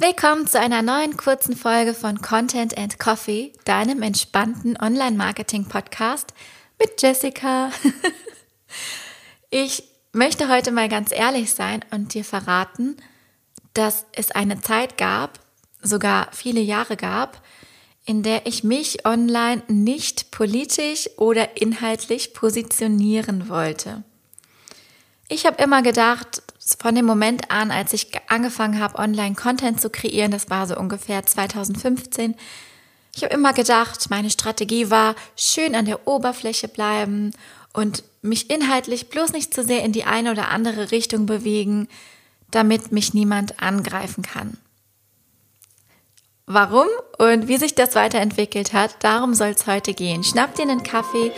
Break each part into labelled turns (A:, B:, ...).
A: Willkommen zu einer neuen kurzen Folge von Content and Coffee, deinem entspannten Online-Marketing-Podcast mit Jessica. ich möchte heute mal ganz ehrlich sein und dir verraten, dass es eine Zeit gab, sogar viele Jahre gab, in der ich mich online nicht politisch oder inhaltlich positionieren wollte. Ich habe immer gedacht, von dem Moment an, als ich angefangen habe, Online-Content zu kreieren, das war so ungefähr 2015, ich habe immer gedacht, meine Strategie war, schön an der Oberfläche bleiben und mich inhaltlich bloß nicht zu sehr in die eine oder andere Richtung bewegen, damit mich niemand angreifen kann. Warum und wie sich das weiterentwickelt hat, darum soll es heute gehen. Schnapp dir einen Kaffee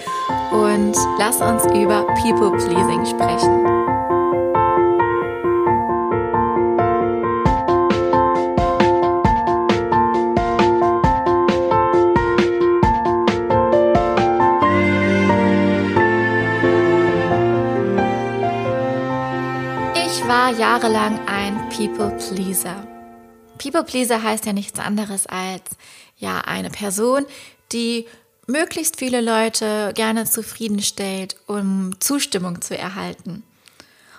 A: und lass uns über People Pleasing sprechen. War jahrelang ein People Pleaser. People Pleaser heißt ja nichts anderes als ja eine Person, die möglichst viele Leute gerne zufriedenstellt, um Zustimmung zu erhalten.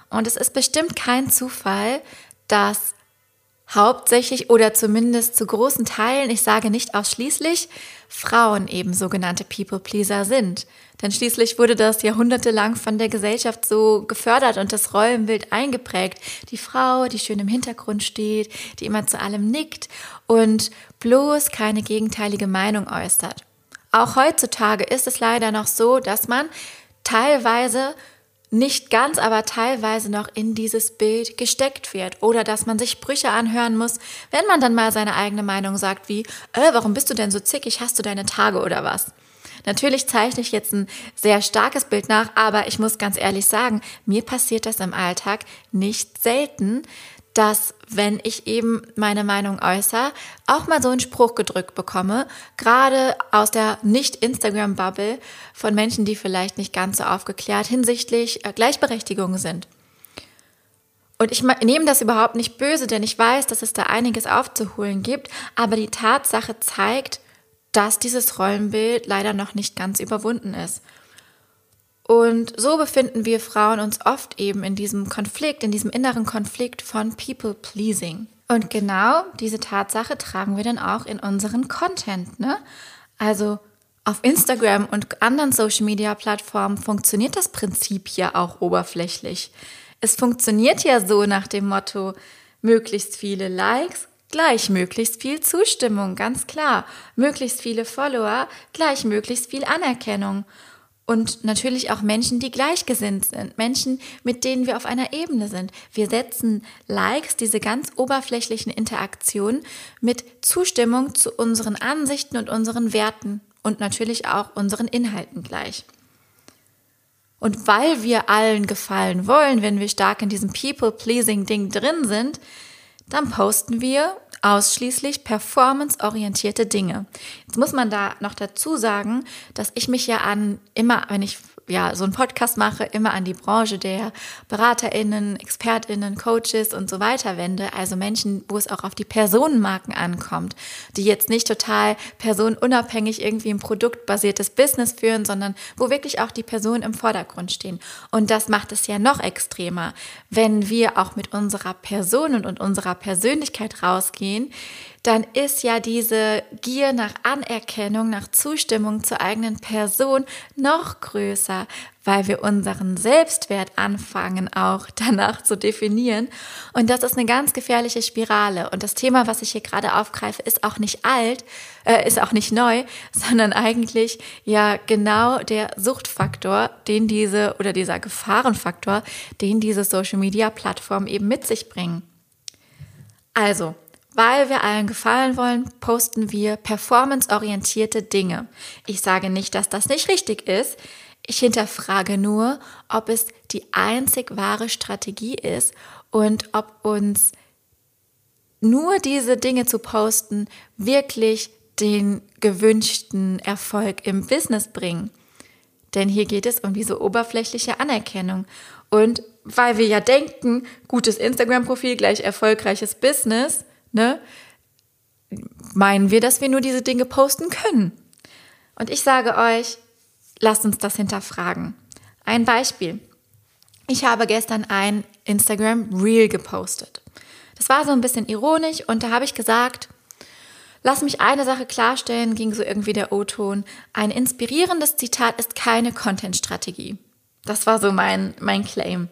A: Und es ist bestimmt kein Zufall, dass hauptsächlich oder zumindest zu großen Teilen, ich sage nicht ausschließlich, Frauen eben sogenannte People-Pleaser sind. Denn schließlich wurde das jahrhundertelang von der Gesellschaft so gefördert und das Rollenbild eingeprägt. Die Frau, die schön im Hintergrund steht, die immer zu allem nickt und bloß keine gegenteilige Meinung äußert. Auch heutzutage ist es leider noch so, dass man teilweise nicht ganz, aber teilweise noch in dieses Bild gesteckt wird oder dass man sich Sprüche anhören muss, wenn man dann mal seine eigene Meinung sagt, wie, äh, warum bist du denn so zickig, hast du deine Tage oder was? Natürlich zeichne ich jetzt ein sehr starkes Bild nach, aber ich muss ganz ehrlich sagen, mir passiert das im Alltag nicht selten, dass wenn ich eben meine Meinung äußere, auch mal so einen Spruch gedrückt bekomme, gerade aus der Nicht-Instagram-Bubble von Menschen, die vielleicht nicht ganz so aufgeklärt hinsichtlich äh, Gleichberechtigung sind. Und ich nehme das überhaupt nicht böse, denn ich weiß, dass es da einiges aufzuholen gibt, aber die Tatsache zeigt, dass dieses Rollenbild leider noch nicht ganz überwunden ist. Und so befinden wir Frauen uns oft eben in diesem Konflikt, in diesem inneren Konflikt von People Pleasing. Und genau diese Tatsache tragen wir dann auch in unseren Content. Ne? Also auf Instagram und anderen Social-Media-Plattformen funktioniert das Prinzip ja auch oberflächlich. Es funktioniert ja so nach dem Motto, möglichst viele Likes, gleich möglichst viel Zustimmung, ganz klar. Möglichst viele Follower, gleich möglichst viel Anerkennung. Und natürlich auch Menschen, die gleichgesinnt sind, Menschen, mit denen wir auf einer Ebene sind. Wir setzen Likes, diese ganz oberflächlichen Interaktionen, mit Zustimmung zu unseren Ansichten und unseren Werten und natürlich auch unseren Inhalten gleich. Und weil wir allen gefallen wollen, wenn wir stark in diesem People-Pleasing-Ding drin sind, dann posten wir ausschließlich performanceorientierte Dinge. Jetzt muss man da noch dazu sagen, dass ich mich ja an immer, wenn ich ja, so einen Podcast mache, immer an die Branche der BeraterInnen, ExpertInnen, Coaches und so weiter wende. Also Menschen, wo es auch auf die Personenmarken ankommt, die jetzt nicht total personenunabhängig irgendwie ein produktbasiertes Business führen, sondern wo wirklich auch die Personen im Vordergrund stehen. Und das macht es ja noch extremer, wenn wir auch mit unserer Person und unserer Persönlichkeit rausgehen, dann ist ja diese Gier nach Anerkennung, nach Zustimmung zur eigenen Person noch größer, weil wir unseren Selbstwert anfangen auch danach zu definieren. Und das ist eine ganz gefährliche Spirale. Und das Thema, was ich hier gerade aufgreife, ist auch nicht alt, äh, ist auch nicht neu, sondern eigentlich ja genau der Suchtfaktor, den diese oder dieser Gefahrenfaktor, den diese Social Media Plattformen eben mit sich bringen. Also, weil wir allen gefallen wollen, posten wir performanceorientierte Dinge. Ich sage nicht, dass das nicht richtig ist. Ich hinterfrage nur, ob es die einzig wahre Strategie ist und ob uns nur diese Dinge zu posten wirklich den gewünschten Erfolg im Business bringen. Denn hier geht es um diese oberflächliche Anerkennung. Und weil wir ja denken, gutes Instagram-Profil gleich erfolgreiches Business, ne, meinen wir, dass wir nur diese Dinge posten können. Und ich sage euch, lasst uns das hinterfragen. Ein Beispiel. Ich habe gestern ein Instagram Reel gepostet. Das war so ein bisschen ironisch und da habe ich gesagt, lass mich eine Sache klarstellen, ging so irgendwie der O-Ton. Ein inspirierendes Zitat ist keine Content-Strategie. Das war so mein, mein Claim.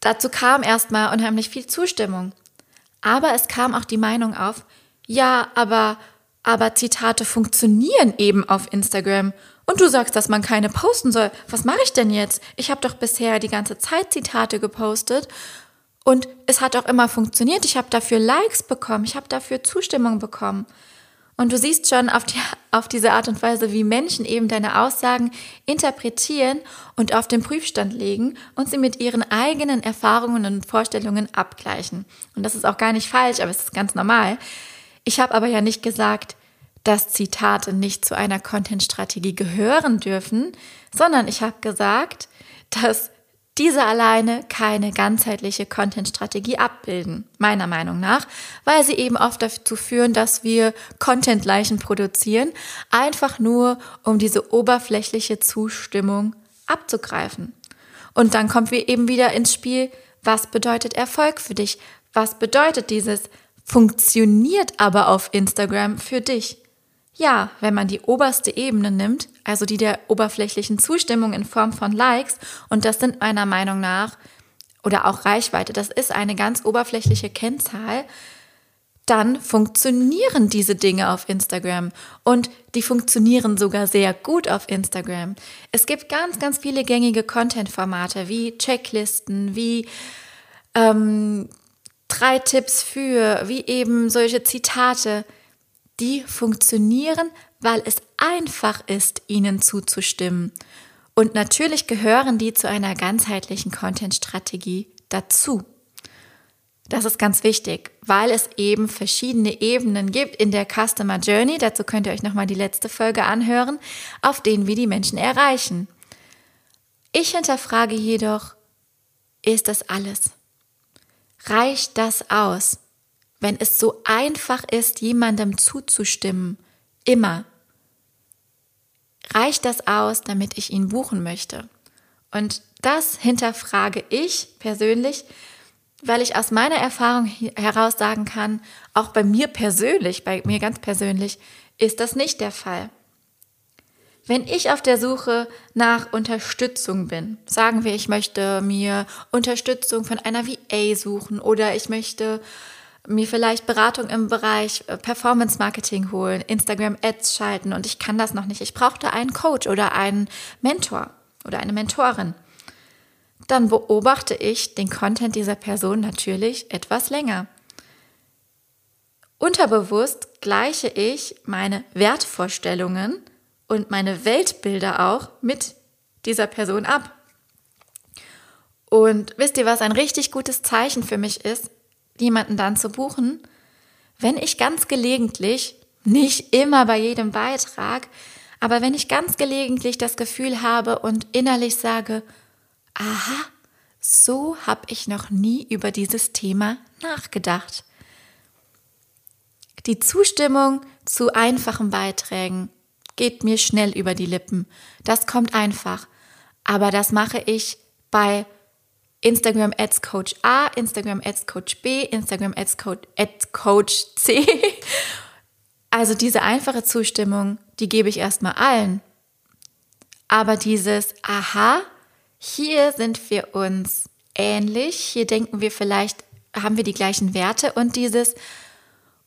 A: Dazu kam erstmal unheimlich viel Zustimmung. Aber es kam auch die Meinung auf, ja, aber, aber Zitate funktionieren eben auf Instagram. Und du sagst, dass man keine posten soll. Was mache ich denn jetzt? Ich habe doch bisher die ganze Zeit Zitate gepostet und es hat auch immer funktioniert. Ich habe dafür Likes bekommen, ich habe dafür Zustimmung bekommen. Und du siehst schon auf, die, auf diese Art und Weise, wie Menschen eben deine Aussagen interpretieren und auf den Prüfstand legen und sie mit ihren eigenen Erfahrungen und Vorstellungen abgleichen. Und das ist auch gar nicht falsch, aber es ist ganz normal. Ich habe aber ja nicht gesagt, dass Zitate nicht zu einer Content-Strategie gehören dürfen, sondern ich habe gesagt, dass diese alleine keine ganzheitliche Content-Strategie abbilden, meiner Meinung nach, weil sie eben oft dazu führen, dass wir Content-Leichen produzieren, einfach nur um diese oberflächliche Zustimmung abzugreifen. Und dann kommt wir eben wieder ins Spiel, was bedeutet Erfolg für dich? Was bedeutet dieses funktioniert aber auf Instagram für dich? Ja, wenn man die oberste Ebene nimmt, also die der oberflächlichen Zustimmung in Form von Likes, und das sind meiner Meinung nach, oder auch Reichweite, das ist eine ganz oberflächliche Kennzahl, dann funktionieren diese Dinge auf Instagram und die funktionieren sogar sehr gut auf Instagram. Es gibt ganz, ganz viele gängige Content-Formate wie Checklisten, wie ähm, drei Tipps für, wie eben solche Zitate die funktionieren, weil es einfach ist, ihnen zuzustimmen. Und natürlich gehören die zu einer ganzheitlichen Content-Strategie dazu. Das ist ganz wichtig, weil es eben verschiedene Ebenen gibt in der Customer Journey. Dazu könnt ihr euch nochmal die letzte Folge anhören, auf denen wir die Menschen erreichen. Ich hinterfrage jedoch, ist das alles? Reicht das aus? Wenn es so einfach ist, jemandem zuzustimmen, immer, reicht das aus, damit ich ihn buchen möchte? Und das hinterfrage ich persönlich, weil ich aus meiner Erfahrung heraus sagen kann, auch bei mir persönlich, bei mir ganz persönlich, ist das nicht der Fall. Wenn ich auf der Suche nach Unterstützung bin, sagen wir, ich möchte mir Unterstützung von einer VA suchen oder ich möchte mir vielleicht Beratung im Bereich äh, Performance Marketing holen, Instagram Ads schalten und ich kann das noch nicht. Ich brauchte einen Coach oder einen Mentor oder eine Mentorin. Dann beobachte ich den Content dieser Person natürlich etwas länger. Unterbewusst gleiche ich meine Wertvorstellungen und meine Weltbilder auch mit dieser Person ab. Und wisst ihr, was ein richtig gutes Zeichen für mich ist? Jemanden dann zu buchen, wenn ich ganz gelegentlich, nicht immer bei jedem Beitrag, aber wenn ich ganz gelegentlich das Gefühl habe und innerlich sage, aha, so habe ich noch nie über dieses Thema nachgedacht. Die Zustimmung zu einfachen Beiträgen geht mir schnell über die Lippen. Das kommt einfach. Aber das mache ich bei Instagram Ads Coach A, Instagram Ads Coach B, Instagram Ads Coach, Ads Coach C. Also diese einfache Zustimmung, die gebe ich erstmal allen. Aber dieses Aha, hier sind wir uns ähnlich, hier denken wir vielleicht, haben wir die gleichen Werte und dieses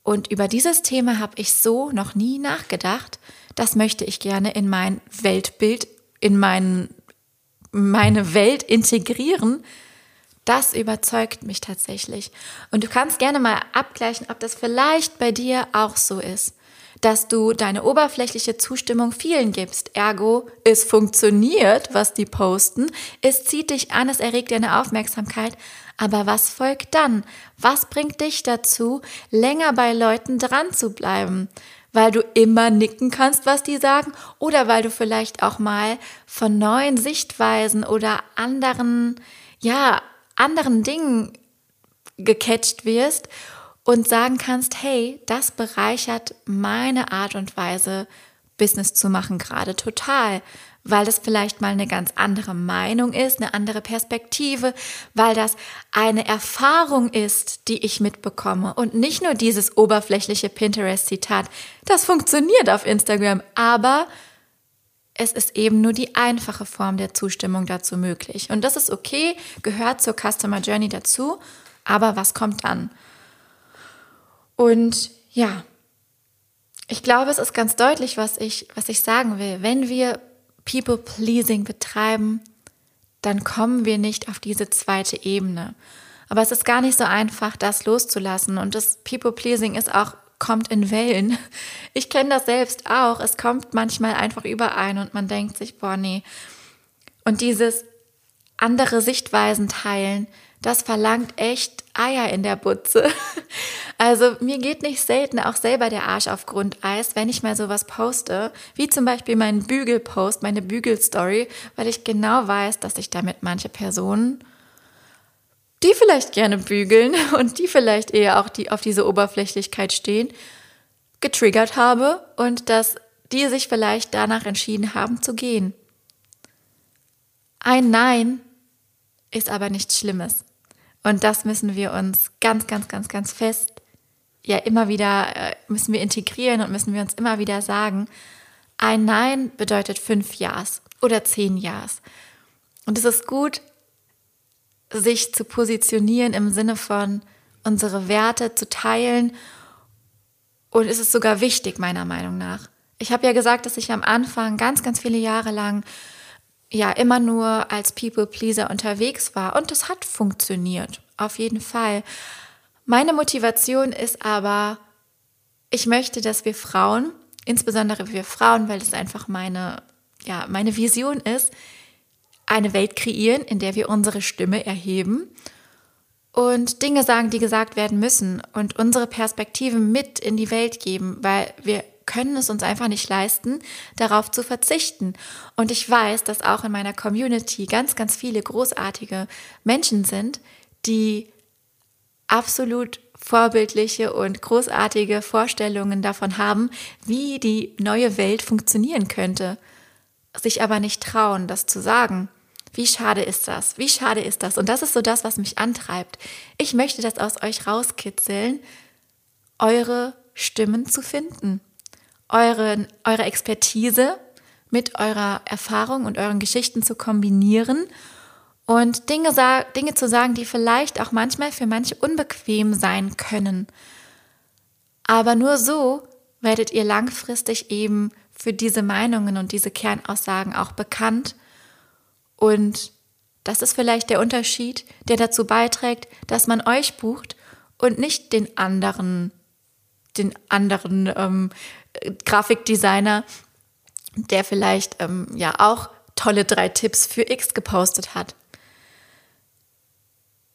A: und über dieses Thema habe ich so noch nie nachgedacht. Das möchte ich gerne in mein Weltbild, in mein, meine Welt integrieren das überzeugt mich tatsächlich. Und du kannst gerne mal abgleichen, ob das vielleicht bei dir auch so ist, dass du deine oberflächliche Zustimmung vielen gibst. Ergo, es funktioniert, was die posten, es zieht dich an, es erregt deine Aufmerksamkeit. Aber was folgt dann? Was bringt dich dazu, länger bei Leuten dran zu bleiben? Weil du immer nicken kannst, was die sagen, oder weil du vielleicht auch mal von neuen Sichtweisen oder anderen, ja, anderen Dingen gecatcht wirst und sagen kannst, hey, das bereichert meine Art und Weise, Business zu machen gerade total, weil das vielleicht mal eine ganz andere Meinung ist, eine andere Perspektive, weil das eine Erfahrung ist, die ich mitbekomme und nicht nur dieses oberflächliche Pinterest-Zitat. Das funktioniert auf Instagram, aber es ist eben nur die einfache Form der Zustimmung dazu möglich. Und das ist okay, gehört zur Customer Journey dazu, aber was kommt dann? Und ja, ich glaube, es ist ganz deutlich, was ich, was ich sagen will. Wenn wir People-Pleasing betreiben, dann kommen wir nicht auf diese zweite Ebene. Aber es ist gar nicht so einfach, das loszulassen. Und das People-Pleasing ist auch, kommt in Wellen. Ich kenne das selbst auch. Es kommt manchmal einfach überein und man denkt sich, boah, nee. Und dieses andere Sichtweisen teilen, das verlangt echt Eier in der Butze. Also mir geht nicht selten auch selber der Arsch auf Grundeis, wenn ich mal sowas poste, wie zum Beispiel meinen Bügelpost, meine Bügelstory, weil ich genau weiß, dass ich damit manche Personen, die vielleicht gerne bügeln und die vielleicht eher auch die auf diese Oberflächlichkeit stehen, getriggert habe und dass die sich vielleicht danach entschieden haben zu gehen. Ein Nein ist aber nichts Schlimmes. Und das müssen wir uns ganz, ganz, ganz, ganz fest, ja, immer wieder, äh, müssen wir integrieren und müssen wir uns immer wieder sagen, ein Nein bedeutet fünf Ja's oder zehn Ja's. Und es ist gut, sich zu positionieren im Sinne von unsere Werte zu teilen. Und es ist sogar wichtig, meiner Meinung nach. Ich habe ja gesagt, dass ich am Anfang ganz, ganz viele Jahre lang ja immer nur als People Pleaser unterwegs war und das hat funktioniert, auf jeden Fall. Meine Motivation ist aber, ich möchte, dass wir Frauen, insbesondere wir Frauen, weil das einfach meine, ja, meine Vision ist, eine Welt kreieren, in der wir unsere Stimme erheben und Dinge sagen, die gesagt werden müssen und unsere Perspektive mit in die Welt geben, weil wir können es uns einfach nicht leisten, darauf zu verzichten. Und ich weiß, dass auch in meiner Community ganz, ganz viele großartige Menschen sind, die absolut vorbildliche und großartige Vorstellungen davon haben, wie die neue Welt funktionieren könnte, sich aber nicht trauen, das zu sagen. Wie schade ist das? Wie schade ist das? Und das ist so das, was mich antreibt. Ich möchte das aus euch rauskitzeln, eure Stimmen zu finden eure, eure Expertise mit eurer Erfahrung und euren Geschichten zu kombinieren und Dinge, Dinge zu sagen, die vielleicht auch manchmal für manche unbequem sein können. Aber nur so werdet ihr langfristig eben für diese Meinungen und diese Kernaussagen auch bekannt. Und das ist vielleicht der Unterschied, der dazu beiträgt, dass man euch bucht und nicht den anderen, den anderen ähm, Grafikdesigner, der vielleicht ähm, ja auch tolle drei Tipps für X gepostet hat.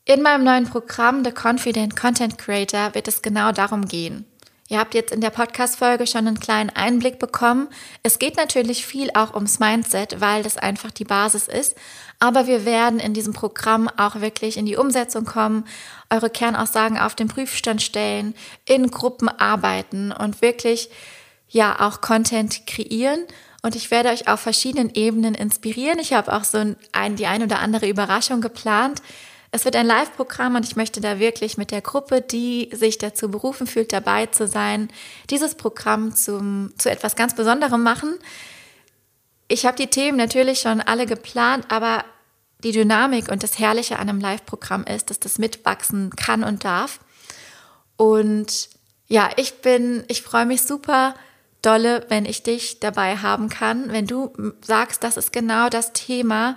A: In meinem neuen Programm The Confident Content Creator wird es genau darum gehen. Ihr habt jetzt in der Podcast-Folge schon einen kleinen Einblick bekommen. Es geht natürlich viel auch ums Mindset, weil das einfach die Basis ist. Aber wir werden in diesem Programm auch wirklich in die Umsetzung kommen, eure Kernaussagen auf den Prüfstand stellen, in Gruppen arbeiten und wirklich ja auch Content kreieren und ich werde euch auf verschiedenen Ebenen inspirieren. Ich habe auch so ein, die ein oder andere Überraschung geplant. Es wird ein Live-Programm und ich möchte da wirklich mit der Gruppe, die sich dazu berufen fühlt, dabei zu sein, dieses Programm zum, zu etwas ganz Besonderem machen. Ich habe die Themen natürlich schon alle geplant, aber die Dynamik und das Herrliche an einem Live-Programm ist, dass das mitwachsen kann und darf. Und ja, ich bin, ich freue mich super, dolle, wenn ich dich dabei haben kann, wenn du sagst, das ist genau das Thema,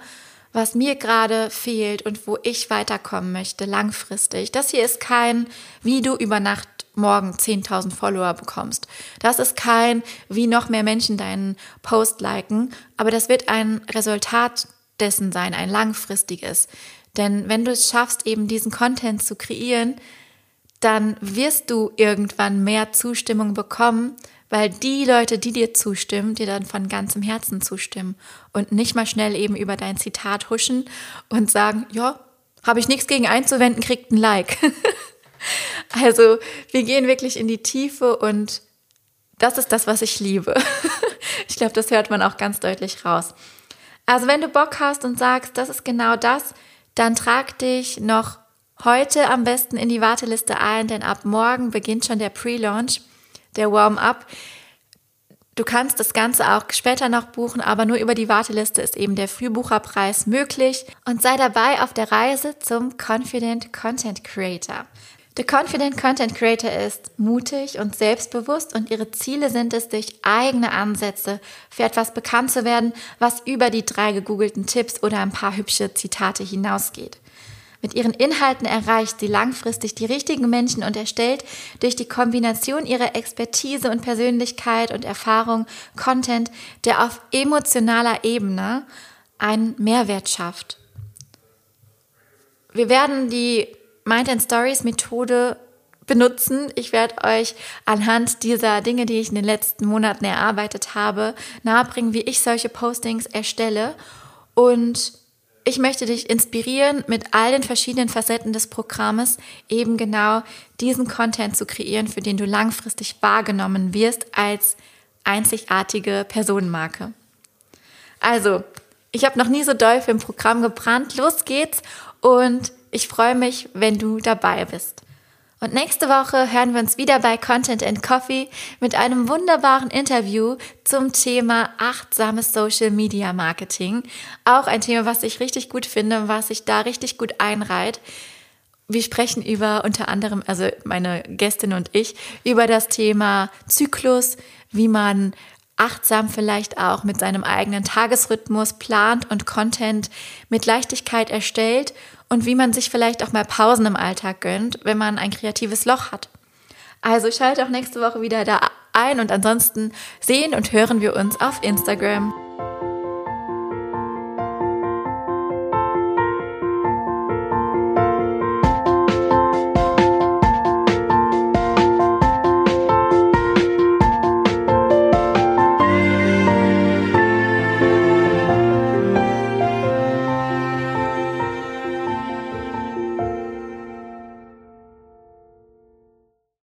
A: was mir gerade fehlt und wo ich weiterkommen möchte, langfristig. Das hier ist kein, wie du über Nacht morgen 10.000 Follower bekommst. Das ist kein, wie noch mehr Menschen deinen Post liken, aber das wird ein Resultat dessen sein, ein langfristiges. Denn wenn du es schaffst, eben diesen Content zu kreieren, dann wirst du irgendwann mehr Zustimmung bekommen, weil die Leute, die dir zustimmen, dir dann von ganzem Herzen zustimmen und nicht mal schnell eben über dein Zitat huschen und sagen, ja, habe ich nichts gegen einzuwenden, kriegt ein Like. Also wir gehen wirklich in die Tiefe und das ist das, was ich liebe. ich glaube, das hört man auch ganz deutlich raus. Also wenn du Bock hast und sagst, das ist genau das, dann trag dich noch heute am besten in die Warteliste ein, denn ab morgen beginnt schon der Pre-Launch, der Warm-up. Du kannst das Ganze auch später noch buchen, aber nur über die Warteliste ist eben der Frühbucherpreis möglich. Und sei dabei auf der Reise zum Confident Content Creator. Der Confident Content Creator ist mutig und selbstbewusst und ihre Ziele sind es, durch eigene Ansätze für etwas bekannt zu werden, was über die drei gegoogelten Tipps oder ein paar hübsche Zitate hinausgeht. Mit ihren Inhalten erreicht sie langfristig die richtigen Menschen und erstellt durch die Kombination ihrer Expertise und Persönlichkeit und Erfahrung Content, der auf emotionaler Ebene einen Mehrwert schafft. Wir werden die Mind and Stories Methode benutzen. Ich werde euch anhand dieser Dinge, die ich in den letzten Monaten erarbeitet habe, nahebringen, wie ich solche Postings erstelle und ich möchte dich inspirieren, mit all den verschiedenen Facetten des Programmes eben genau diesen Content zu kreieren, für den du langfristig wahrgenommen wirst als einzigartige Personenmarke. Also, ich habe noch nie so doll für ein Programm gebrannt. Los geht's und ich freue mich, wenn du dabei bist. Und nächste Woche hören wir uns wieder bei Content and Coffee mit einem wunderbaren Interview zum Thema achtsames Social Media Marketing. Auch ein Thema, was ich richtig gut finde, was sich da richtig gut einreiht. Wir sprechen über unter anderem, also meine Gästin und ich, über das Thema Zyklus, wie man achtsam vielleicht auch mit seinem eigenen Tagesrhythmus plant und Content mit Leichtigkeit erstellt und wie man sich vielleicht auch mal Pausen im Alltag gönnt, wenn man ein kreatives Loch hat. Also schalte auch nächste Woche wieder da ein und ansonsten sehen und hören wir uns auf Instagram.